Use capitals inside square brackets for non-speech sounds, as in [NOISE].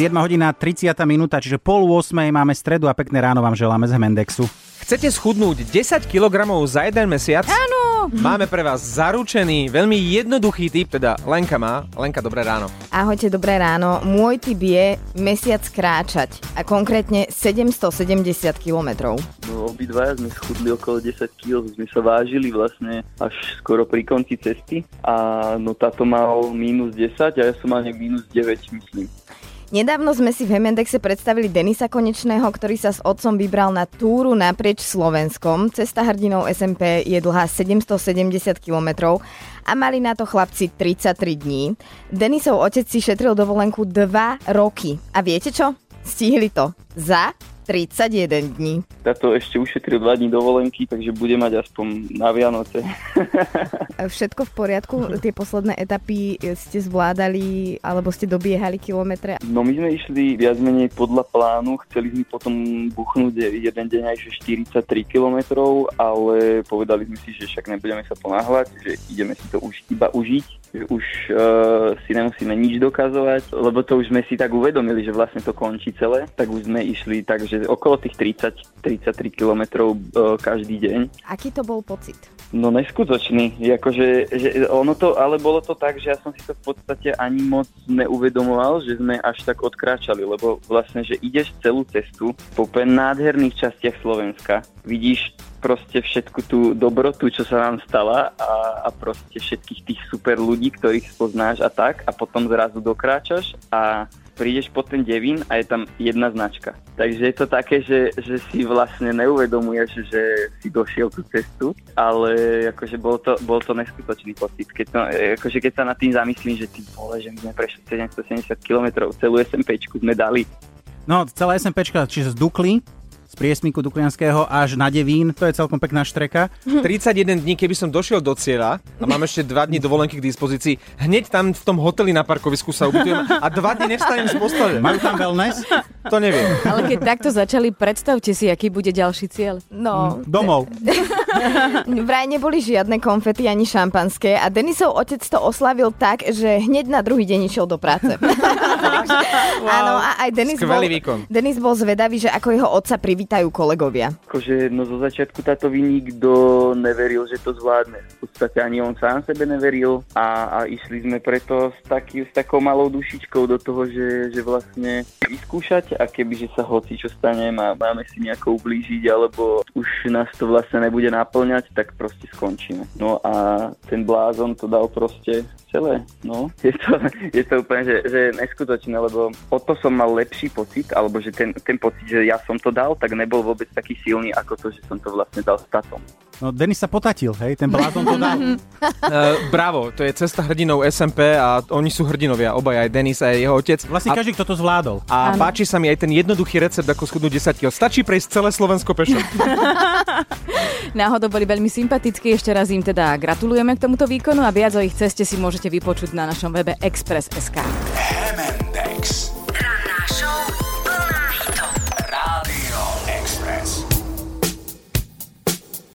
7 hodina 30 minúta, čiže pol 8 máme stredu a pekné ráno vám želáme z Hemendexu. Chcete schudnúť 10 kg za jeden mesiac? Áno. Máme pre vás zaručený, veľmi jednoduchý typ, teda Lenka má. Lenka, dobré ráno. Ahojte, dobré ráno. Môj typ je mesiac kráčať a konkrétne 770 kilometrov. No, obidvaja sme schudli okolo 10 kg, sme sa vážili vlastne až skoro pri konci cesty a no táto mal minus 10 a ja som mal nejak minus 9, myslím. Nedávno sme si v Hemendexe predstavili Denisa Konečného, ktorý sa s otcom vybral na túru naprieč Slovenskom. Cesta hrdinou SMP je dlhá 770 km a mali na to chlapci 33 dní. Denisov otec si šetril dovolenku 2 roky. A viete čo? Stihli to za 31 dní táto ešte ušetril dva dní dovolenky, takže bude mať aspoň na Vianoce. [LAUGHS] Všetko v poriadku? Tie posledné etapy ste zvládali alebo ste dobiehali kilometre? No my sme išli viac menej podľa plánu, chceli sme potom buchnúť jeden deň aj 43 km, ale povedali sme si, že však nebudeme sa ponáhľať, že ideme si to už iba užiť, že už uh, si nemusíme nič dokazovať, lebo to už sme si tak uvedomili, že vlastne to končí celé, tak už sme išli tak, že okolo tých 30 33 km e, každý deň. Aký to bol pocit? No neskutočný, akože že ono to, ale bolo to tak, že ja som si to v podstate ani moc neuvedomoval, že sme až tak odkráčali, lebo vlastne, že ideš celú cestu po nádherných častiach Slovenska, vidíš proste všetku tú dobrotu, čo sa nám stala a, a proste všetkých tých super ľudí, ktorých spoznáš a tak a potom zrazu dokráčaš a prídeš pod ten devín a je tam jedna značka. Takže je to také, že, že si vlastne neuvedomuješ, že si došiel tú cestu, ale akože bol to, bol to neskutočný pocit. Keď, to, akože keď sa nad tým zamyslím, že ty vole, že my sme prešli 770 km, celú SMPčku sme dali. No, celá SMPčka, čiže z Dukly, z priesmiku Duklianského až na Devín. To je celkom pekná štreka. [LAUGHS] 31 dní, keby som došiel do cieľa a mám ešte 2 dní dovolenky k dispozícii, hneď tam v tom hoteli na parkovisku sa ubytujem a 2 dní nevstanem z postele. Majú tam wellness? To neviem. Ale keď takto začali, predstavte si, aký bude ďalší cieľ. No, Domov. [LAUGHS] [LAUGHS] vraj neboli žiadne konfety ani šampanské a Denisov otec to oslavil tak, že hneď na druhý deň išiel do práce. [LAUGHS] Takže, Áno, a aj Denis bol, výkon. Denis bol zvedavý, že ako jeho otca privítajú kolegovia. Akože no zo začiatku táto nikto neveril, že to zvládne. V podstate ani on sám sebe neveril a, a išli sme preto s, taký, s takou malou dušičkou do toho, že, že vlastne vyskúšať a kebyže sa hoci čo stane a máme si nejako ublížiť alebo už nás to vlastne nebude naplňať, tak proste skončíme. No a ten blázon to dal proste celé. No, [LAUGHS] je to, je to úplne, že, že neskutočné, lebo o to som mal lepší pocit, alebo že ten, ten pocit, že ja som to dal, tak nebol vôbec taký silný ako to, že som to vlastne dal s. No, Denis sa potatil, hej, ten blázon to dal. Uh, [LAUGHS] bravo, to je cesta hrdinov SMP a oni sú hrdinovia, obaja, aj Denis a jeho otec. Vlastne a, každý, kto to zvládol. a páči sa mi aj ten jednoduchý recept, ako schudnúť 10 kg. Stačí prejsť celé Slovensko pešo. [LAUGHS] Náhodou boli veľmi sympatickí, ešte raz im teda gratulujeme k tomuto výkonu a viac o ich ceste si môžete vypočuť na našom webe Express.sk.